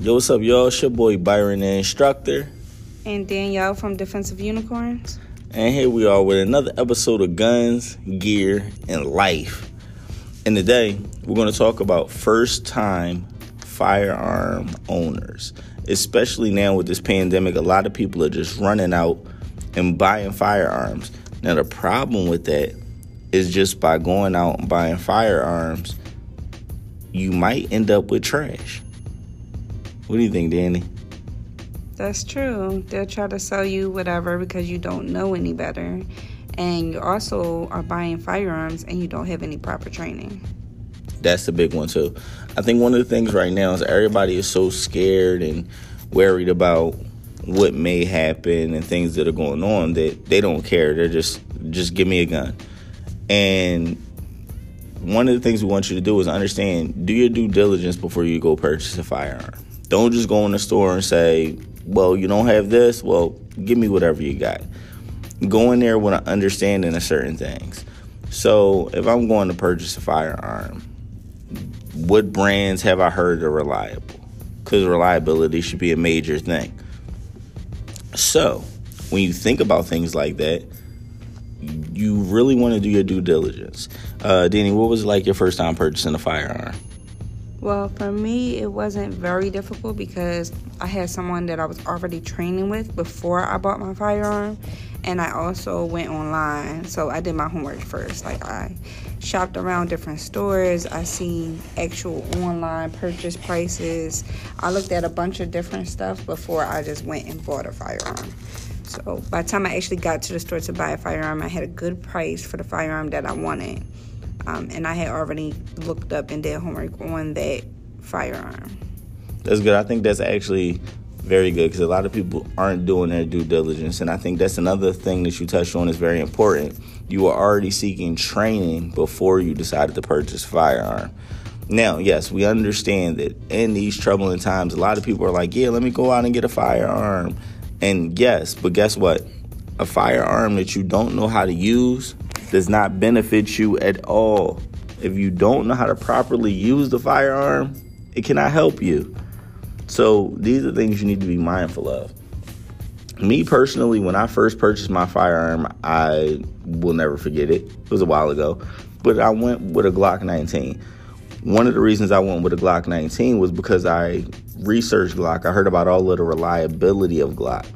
Yo, what's up, y'all? It's your boy Byron, the instructor. And Danielle from Defensive Unicorns. And here we are with another episode of Guns, Gear, and Life. And today, we're going to talk about first time firearm owners. Especially now with this pandemic, a lot of people are just running out and buying firearms. Now, the problem with that is just by going out and buying firearms, you might end up with trash. What do you think, Danny? That's true. They'll try to sell you whatever because you don't know any better. And you also are buying firearms and you don't have any proper training. That's the big one, too. I think one of the things right now is everybody is so scared and worried about what may happen and things that are going on that they don't care. They're just, just give me a gun. And one of the things we want you to do is understand do your due diligence before you go purchase a firearm. Don't just go in the store and say, well, you don't have this. Well, give me whatever you got. Go in there with an understanding of certain things. So, if I'm going to purchase a firearm, what brands have I heard are reliable? Because reliability should be a major thing. So, when you think about things like that, you really want to do your due diligence. Uh, Danny, what was it like your first time purchasing a firearm? Well, for me, it wasn't very difficult because I had someone that I was already training with before I bought my firearm. And I also went online. So I did my homework first. Like, I shopped around different stores. I seen actual online purchase prices. I looked at a bunch of different stuff before I just went and bought a firearm. So by the time I actually got to the store to buy a firearm, I had a good price for the firearm that I wanted. Um, and I had already looked up and did homework on that firearm. That's good. I think that's actually very good because a lot of people aren't doing their due diligence. And I think that's another thing that you touched on is very important. You were already seeking training before you decided to purchase firearm. Now, yes, we understand that in these troubling times, a lot of people are like, yeah, let me go out and get a firearm. And yes, but guess what? A firearm that you don't know how to use does not benefit you at all. If you don't know how to properly use the firearm, it cannot help you. So these are things you need to be mindful of. Me personally, when I first purchased my firearm, I will never forget it. It was a while ago, but I went with a Glock 19. One of the reasons I went with a Glock 19 was because I researched Glock. I heard about all of the reliability of Glock,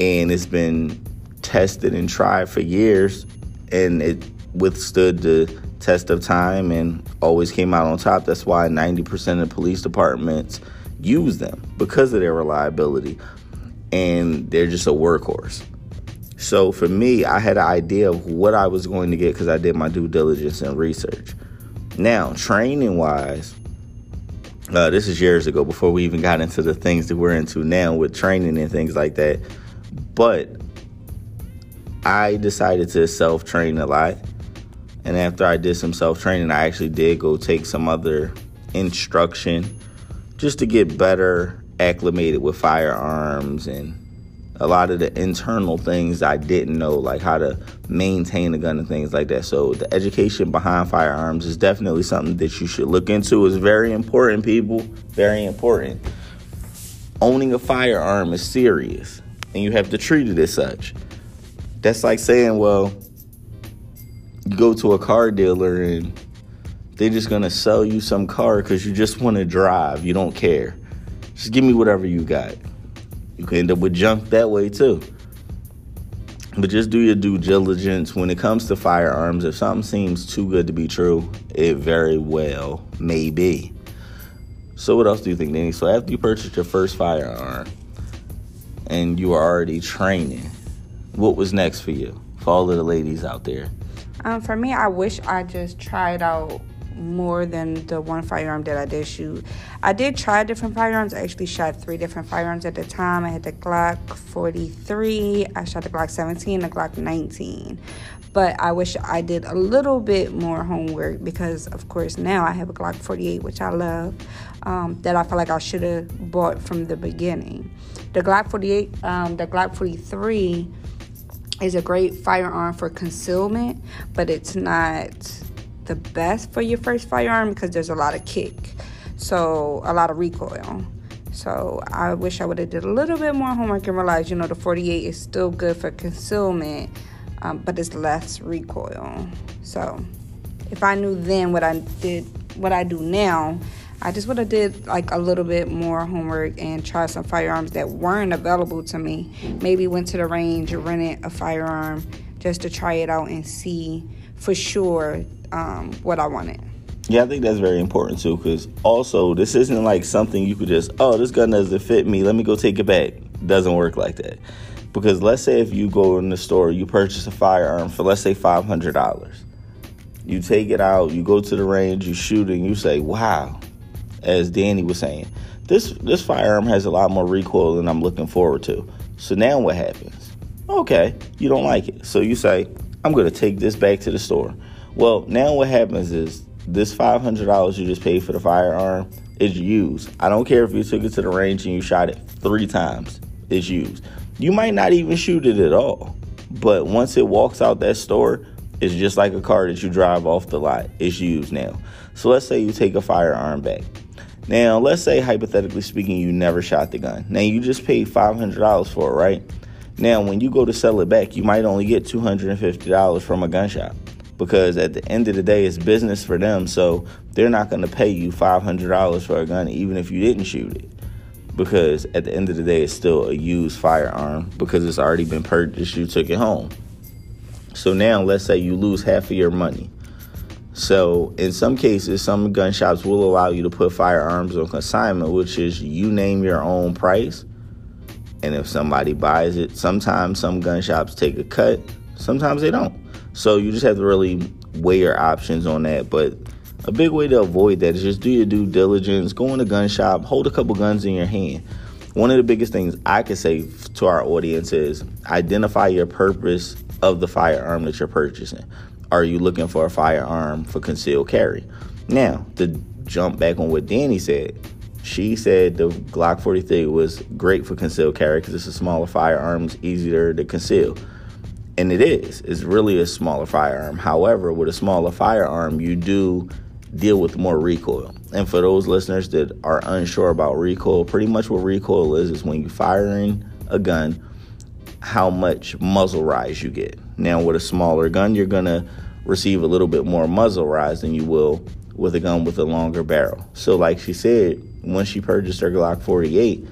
and it's been tested and tried for years and it withstood the test of time and always came out on top. That's why 90% of police departments use them because of their reliability and they're just a workhorse. So for me, I had an idea of what I was going to get because I did my due diligence and research. Now, training wise, uh, this is years ago before we even got into the things that we're into now with training and things like that. But I decided to self train a lot. And after I did some self training, I actually did go take some other instruction just to get better acclimated with firearms and a lot of the internal things I didn't know, like how to maintain a gun and things like that. So the education behind firearms is definitely something that you should look into. It's very important, people. Very important. Owning a firearm is serious, and you have to treat it as such. That's like saying, well, you go to a car dealer and they're just gonna sell you some car because you just want to drive. You don't care. Just give me whatever you got. You can end up with junk that way too. But just do your due diligence when it comes to firearms. If something seems too good to be true, it very well may be. So, what else do you think, Danny? So, after you purchase your first firearm and you are already training, what was next for you? For all of the ladies out there. Um, for me, I wish I just tried out more than the one firearm that I did shoot. I did try different firearms. I actually shot three different firearms at the time. I had the Glock 43, I shot the Glock 17, the Glock 19. But I wish I did a little bit more homework because, of course, now I have a Glock 48, which I love, um, that I feel like I should have bought from the beginning. The Glock 48, um, the Glock 43 is a great firearm for concealment, but it's not the best for your first firearm because there's a lot of kick, so a lot of recoil. So I wish I would have did a little bit more homework and realized, you know, the 48 is still good for concealment, um, but it's less recoil. So if I knew then what I did, what I do now, I just would have did like a little bit more homework and try some firearms that weren't available to me. Maybe went to the range rented a firearm just to try it out and see for sure um, what I wanted. Yeah, I think that's very important too, because also this isn't like something you could just, oh, this gun doesn't fit me, let me go take it back. Doesn't work like that. Because let's say if you go in the store, you purchase a firearm for let's say five hundred dollars. You take it out, you go to the range, you shoot it, and you say, wow, as Danny was saying, this this firearm has a lot more recoil than I'm looking forward to. So now what happens? Okay, you don't like it. So you say, I'm going to take this back to the store. Well, now what happens is this $500 you just paid for the firearm is used. I don't care if you took it to the range and you shot it 3 times. It's used. You might not even shoot it at all. But once it walks out that store, it's just like a car that you drive off the lot. It's used now. So let's say you take a firearm back. Now, let's say hypothetically speaking, you never shot the gun. Now you just paid $500 for it, right? Now, when you go to sell it back, you might only get $250 from a gun shop because at the end of the day, it's business for them. So they're not going to pay you $500 for a gun, even if you didn't shoot it. Because at the end of the day, it's still a used firearm because it's already been purchased, you took it home. So now, let's say you lose half of your money. So, in some cases, some gun shops will allow you to put firearms on consignment, which is you name your own price. And if somebody buys it, sometimes some gun shops take a cut, sometimes they don't. So, you just have to really weigh your options on that. But a big way to avoid that is just do your due diligence, go in a gun shop, hold a couple guns in your hand. One of the biggest things I can say to our audience is identify your purpose of the firearm that you're purchasing. Are you looking for a firearm for concealed carry? Now, to jump back on what Danny said, she said the Glock 43 was great for concealed carry because it's a smaller firearm, it's easier to conceal. And it is. It's really a smaller firearm. However, with a smaller firearm, you do deal with more recoil. And for those listeners that are unsure about recoil, pretty much what recoil is is when you're firing a gun, how much muzzle rise you get. Now, with a smaller gun, you're going to receive a little bit more muzzle rise than you will with a gun with a longer barrel. So, like she said, when she purchased her Glock 48,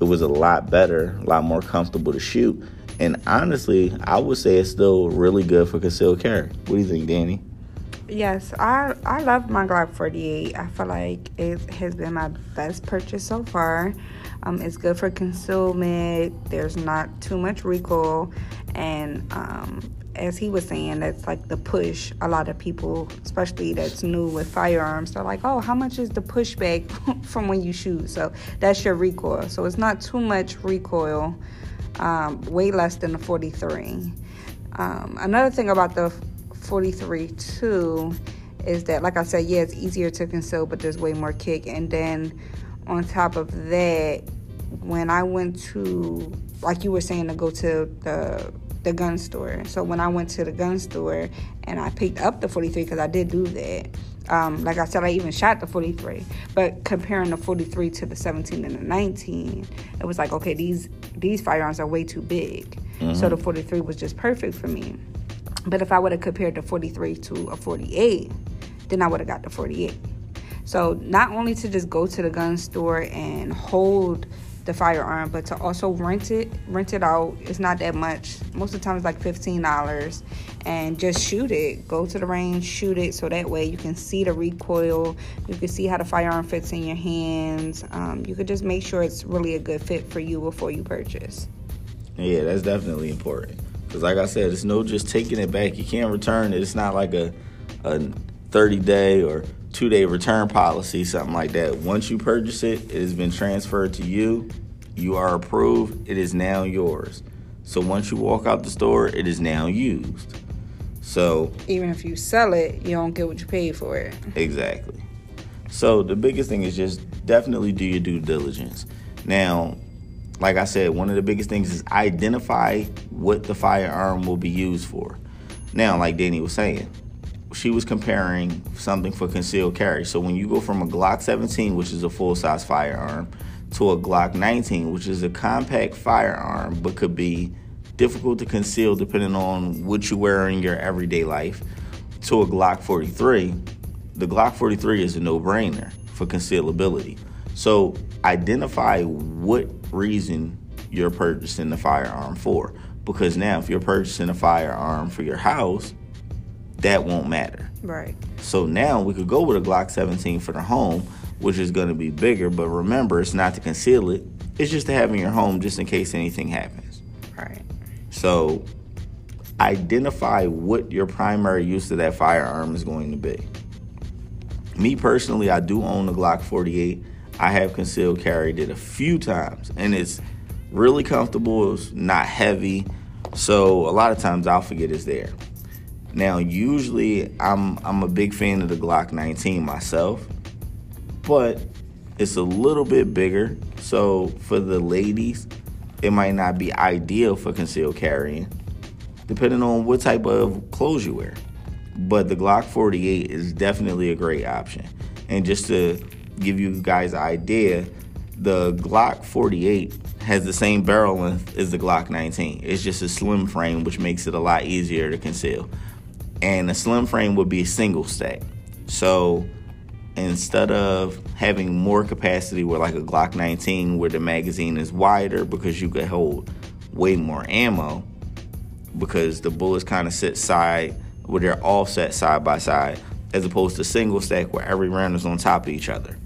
it was a lot better, a lot more comfortable to shoot. And honestly, I would say it's still really good for concealed carry. What do you think, Danny? Yes, I I love my Glock 48. I feel like it has been my best purchase so far. Um, it's good for concealment. There's not too much recoil, and um, as he was saying, that's like the push. A lot of people, especially that's new with firearms, they're like, "Oh, how much is the pushback from when you shoot?" So that's your recoil. So it's not too much recoil. Um, way less than the 43. Um, another thing about the 43 too is that, like I said, yeah, it's easier to conceal, but there's way more kick. And then on top of that, when I went to, like you were saying, to go to the the gun store. So when I went to the gun store and I picked up the 43 because I did do that. Um, like I said, I even shot the 43. But comparing the 43 to the 17 and the 19, it was like, okay, these these firearms are way too big. Mm-hmm. So the 43 was just perfect for me. But if I would have compared the 43 to a 48, then I would have got the 48. So not only to just go to the gun store and hold the firearm, but to also rent it, rent it out. It's not that much. Most of the time, it's like fifteen dollars, and just shoot it. Go to the range, shoot it, so that way you can see the recoil. You can see how the firearm fits in your hands. Um, you could just make sure it's really a good fit for you before you purchase. Yeah, that's definitely important. Because, like I said, it's no just taking it back. You can't return it. It's not like a a 30 day or two day return policy, something like that. Once you purchase it, it has been transferred to you. You are approved. It is now yours. So once you walk out the store, it is now used. So even if you sell it, you don't get what you paid for it. Exactly. So the biggest thing is just definitely do your due diligence. Now, like I said, one of the biggest things is identify what the firearm will be used for. Now, like Danny was saying, she was comparing something for concealed carry. So when you go from a Glock 17, which is a full size firearm, to a Glock 19, which is a compact firearm but could be difficult to conceal depending on what you wear in your everyday life, to a Glock 43, the Glock 43 is a no brainer for concealability. So identify what reason you're purchasing the firearm for. Because now, if you're purchasing a firearm for your house, that won't matter. Right. So now we could go with a Glock 17 for the home, which is going to be bigger. But remember, it's not to conceal it, it's just to have in your home just in case anything happens. Right. So identify what your primary use of that firearm is going to be. Me personally, I do own a Glock 48. I have concealed carried it a few times, and it's really comfortable. It's not heavy, so a lot of times I'll forget it's there. Now, usually I'm I'm a big fan of the Glock 19 myself, but it's a little bit bigger. So for the ladies, it might not be ideal for concealed carrying, depending on what type of clothes you wear. But the Glock 48 is definitely a great option. And just to give you guys an idea, the Glock 48 has the same barrel length as the Glock 19. It's just a slim frame, which makes it a lot easier to conceal. And a slim frame would be a single stack. So instead of having more capacity with like a Glock 19 where the magazine is wider because you could hold way more ammo because the bullets kind of sit side where they're all set side by side as opposed to single stack where every round is on top of each other.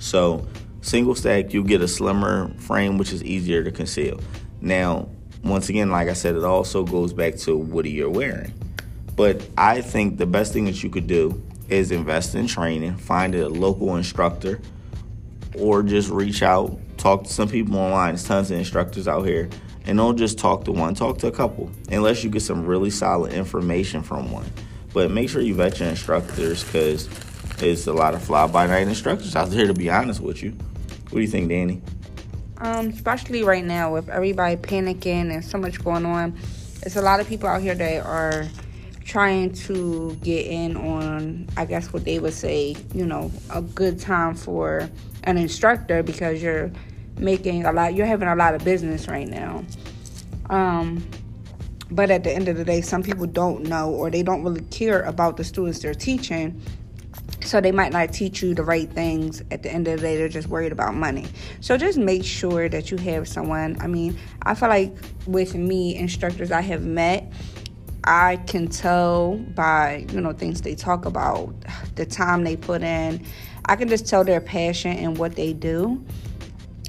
So single stack you get a slimmer frame which is easier to conceal. Now, once again, like I said, it also goes back to what you're wearing. But I think the best thing that you could do is invest in training, find a local instructor, or just reach out, talk to some people online. There's tons of instructors out here. And don't just talk to one, talk to a couple, unless you get some really solid information from one. But make sure you vet your instructors because it's a lot of fly by night instructors out there, to be honest with you. What do you think, Danny? Um, especially right now with everybody panicking and so much going on, it's a lot of people out here that are trying to get in on, I guess, what they would say, you know, a good time for an instructor because you're making a lot, you're having a lot of business right now. Um, but at the end of the day, some people don't know or they don't really care about the students they're teaching. So they might not teach you the right things. At the end of the day, they're just worried about money. So just make sure that you have someone. I mean, I feel like with me, instructors I have met, I can tell by, you know, things they talk about, the time they put in. I can just tell their passion and what they do.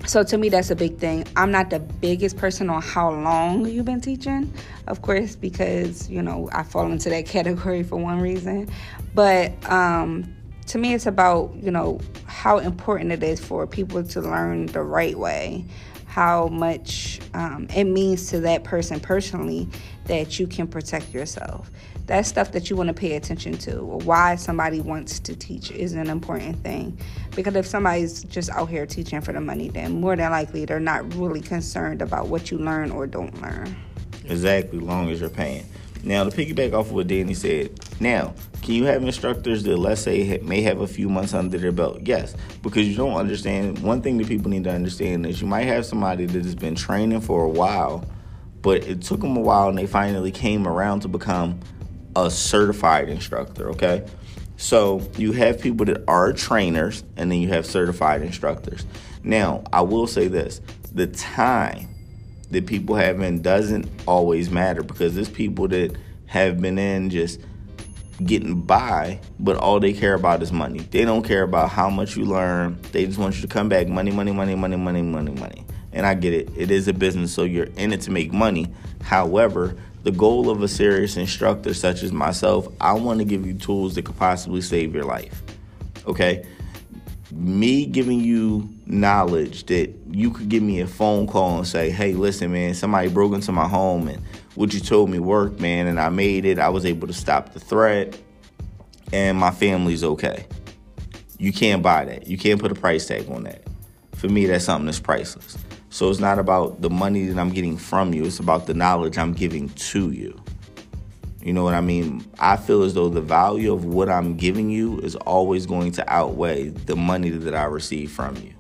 So to me, that's a big thing. I'm not the biggest person on how long you've been teaching, of course, because, you know, I fall into that category for one reason. But um, to me, it's about, you know, how important it is for people to learn the right way how much um, it means to that person personally that you can protect yourself. That's stuff that you want to pay attention to. Why somebody wants to teach is an important thing. Because if somebody's just out here teaching for the money, then more than likely they're not really concerned about what you learn or don't learn. Exactly, long as you're paying. Now, to piggyback off of what Danny said, now, can you have instructors that, let's say, may have a few months under their belt? Yes, because you don't understand. One thing that people need to understand is you might have somebody that has been training for a while, but it took them a while and they finally came around to become a certified instructor, okay? So you have people that are trainers and then you have certified instructors. Now, I will say this the time that people have in doesn't always matter because there's people that have been in just getting by, but all they care about is money. They don't care about how much you learn. They just want you to come back money, money, money, money, money, money, money. And I get it. It is a business, so you're in it to make money. However, the goal of a serious instructor such as myself, I want to give you tools that could possibly save your life. Okay? Me giving you knowledge that you could give me a phone call and say, hey, listen, man, somebody broke into my home and what you told me worked, man, and I made it. I was able to stop the threat and my family's okay. You can't buy that. You can't put a price tag on that. For me, that's something that's priceless. So it's not about the money that I'm getting from you, it's about the knowledge I'm giving to you. You know what I mean? I feel as though the value of what I'm giving you is always going to outweigh the money that I receive from you.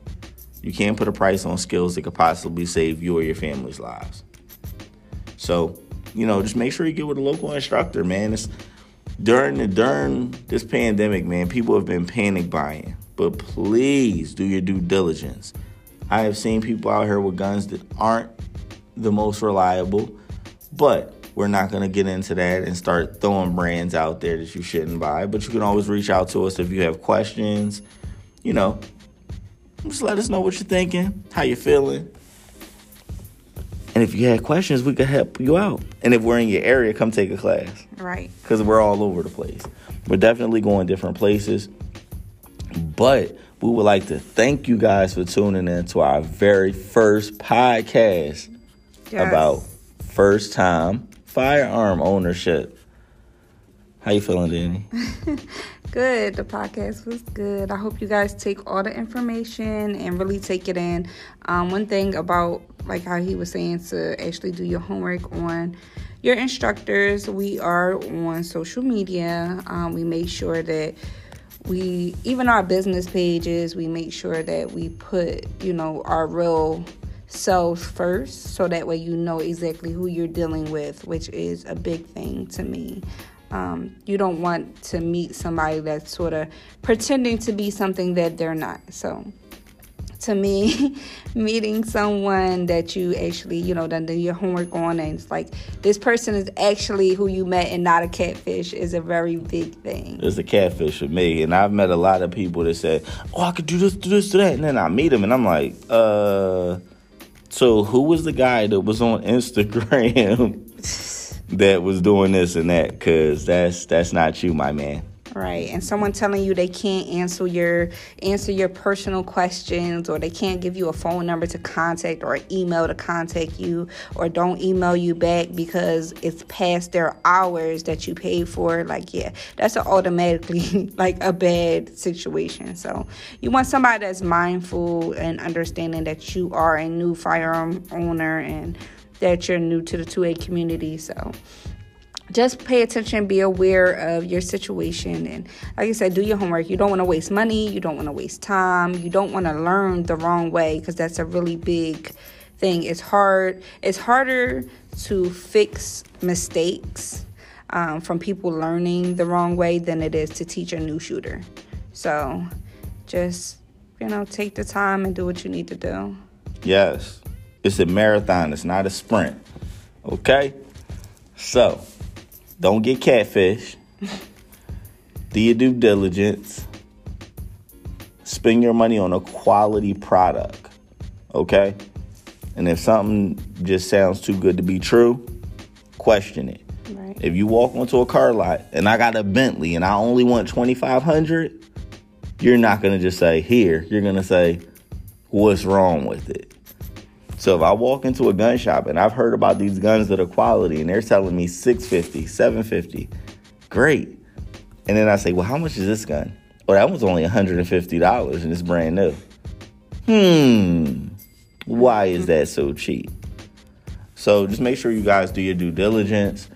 You can't put a price on skills that could possibly save you or your family's lives. So, you know, just make sure you get with a local instructor, man. It's during the during this pandemic, man, people have been panic buying. But please do your due diligence. I have seen people out here with guns that aren't the most reliable, but we're not going to get into that and start throwing brands out there that you shouldn't buy. But you can always reach out to us if you have questions. You know, just let us know what you're thinking, how you're feeling. And if you had questions, we could help you out. And if we're in your area, come take a class. Right. Because we're all over the place. We're definitely going different places. But we would like to thank you guys for tuning in to our very first podcast yes. about first time firearm ownership. How you feeling, Danny? good. The podcast was good. I hope you guys take all the information and really take it in. Um, one thing about like how he was saying to actually do your homework on your instructors. We are on social media. Um, we make sure that we even our business pages we make sure that we put you know our real selves first so that way you know exactly who you're dealing with which is a big thing to me. Um, you don't want to meet somebody that's sort of pretending to be something that they're not. So to me meeting someone that you actually you know done do your homework on and it's like this person is actually who you met and not a catfish is a very big thing. It's a catfish for me. And i've met a lot of people that say oh i could do this do this do that. And then i meet them and i'm like uh so who was the guy that was on instagram that was doing this and that? Because that's that's not you my man right and someone telling you they can't answer your answer your personal questions or they can't give you a phone number to contact or email to contact you or don't email you back because it's past their hours that you paid for like yeah that's automatically like a bad situation. So you want somebody that's mindful and understanding that you are a new firearm owner and that you're new to the 2A community so just pay attention, be aware of your situation, and like I said, do your homework. You don't want to waste money, you don't want to waste time, you don't want to learn the wrong way because that's a really big thing. It's hard. It's harder to fix mistakes um, from people learning the wrong way than it is to teach a new shooter. So, just you know, take the time and do what you need to do. Yes, it's a marathon. It's not a sprint. Okay, so don't get catfish. Do your due diligence. Spend your money on a quality product. Okay? And if something just sounds too good to be true, question it. Right. If you walk onto a car lot and I got a Bentley and I only want 2500 you're not going to just say, here. You're going to say, what's wrong with it? So if I walk into a gun shop and I've heard about these guns that are quality and they're telling me 650, 750, great. And then I say, well, how much is this gun? Oh, that was only $150 and it's brand new. Hmm. Why is that so cheap? So just make sure you guys do your due diligence.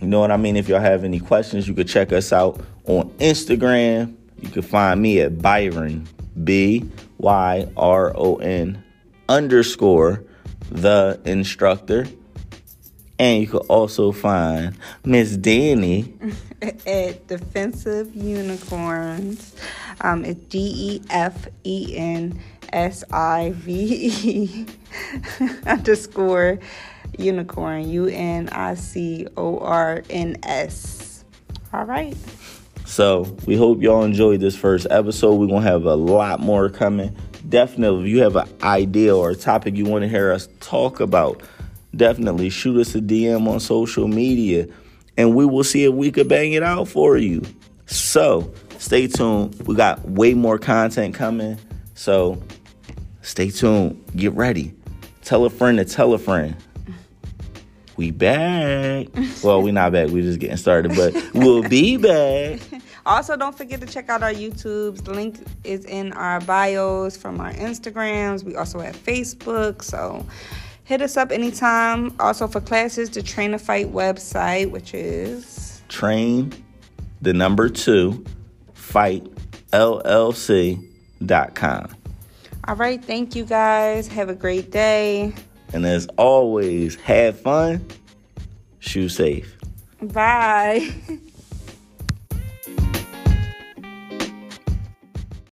You know what I mean? If y'all have any questions, you could check us out on Instagram. You can find me at Byron, B Y R O N underscore the instructor. And you could also find Miss Danny at Defensive Unicorns. Um, it's D E F E N S I V E underscore unicorn. U N I C O R N S. All right. So we hope y'all enjoyed this first episode. We're gonna have a lot more coming definitely, if you have an idea or a topic you want to hear us talk about, definitely shoot us a DM on social media and we will see if we could bang it out for you. So stay tuned. We got way more content coming. So stay tuned. Get ready. Tell a friend to tell a friend. We back. Well, we not back. We just getting started, but we'll be back. Also, don't forget to check out our YouTubes. The link is in our bios from our Instagrams. We also have Facebook. So hit us up anytime. Also, for classes, the Train to Fight website, which is train the number two fight llc.com. All right, thank you guys. Have a great day. And as always, have fun, shoot safe. Bye.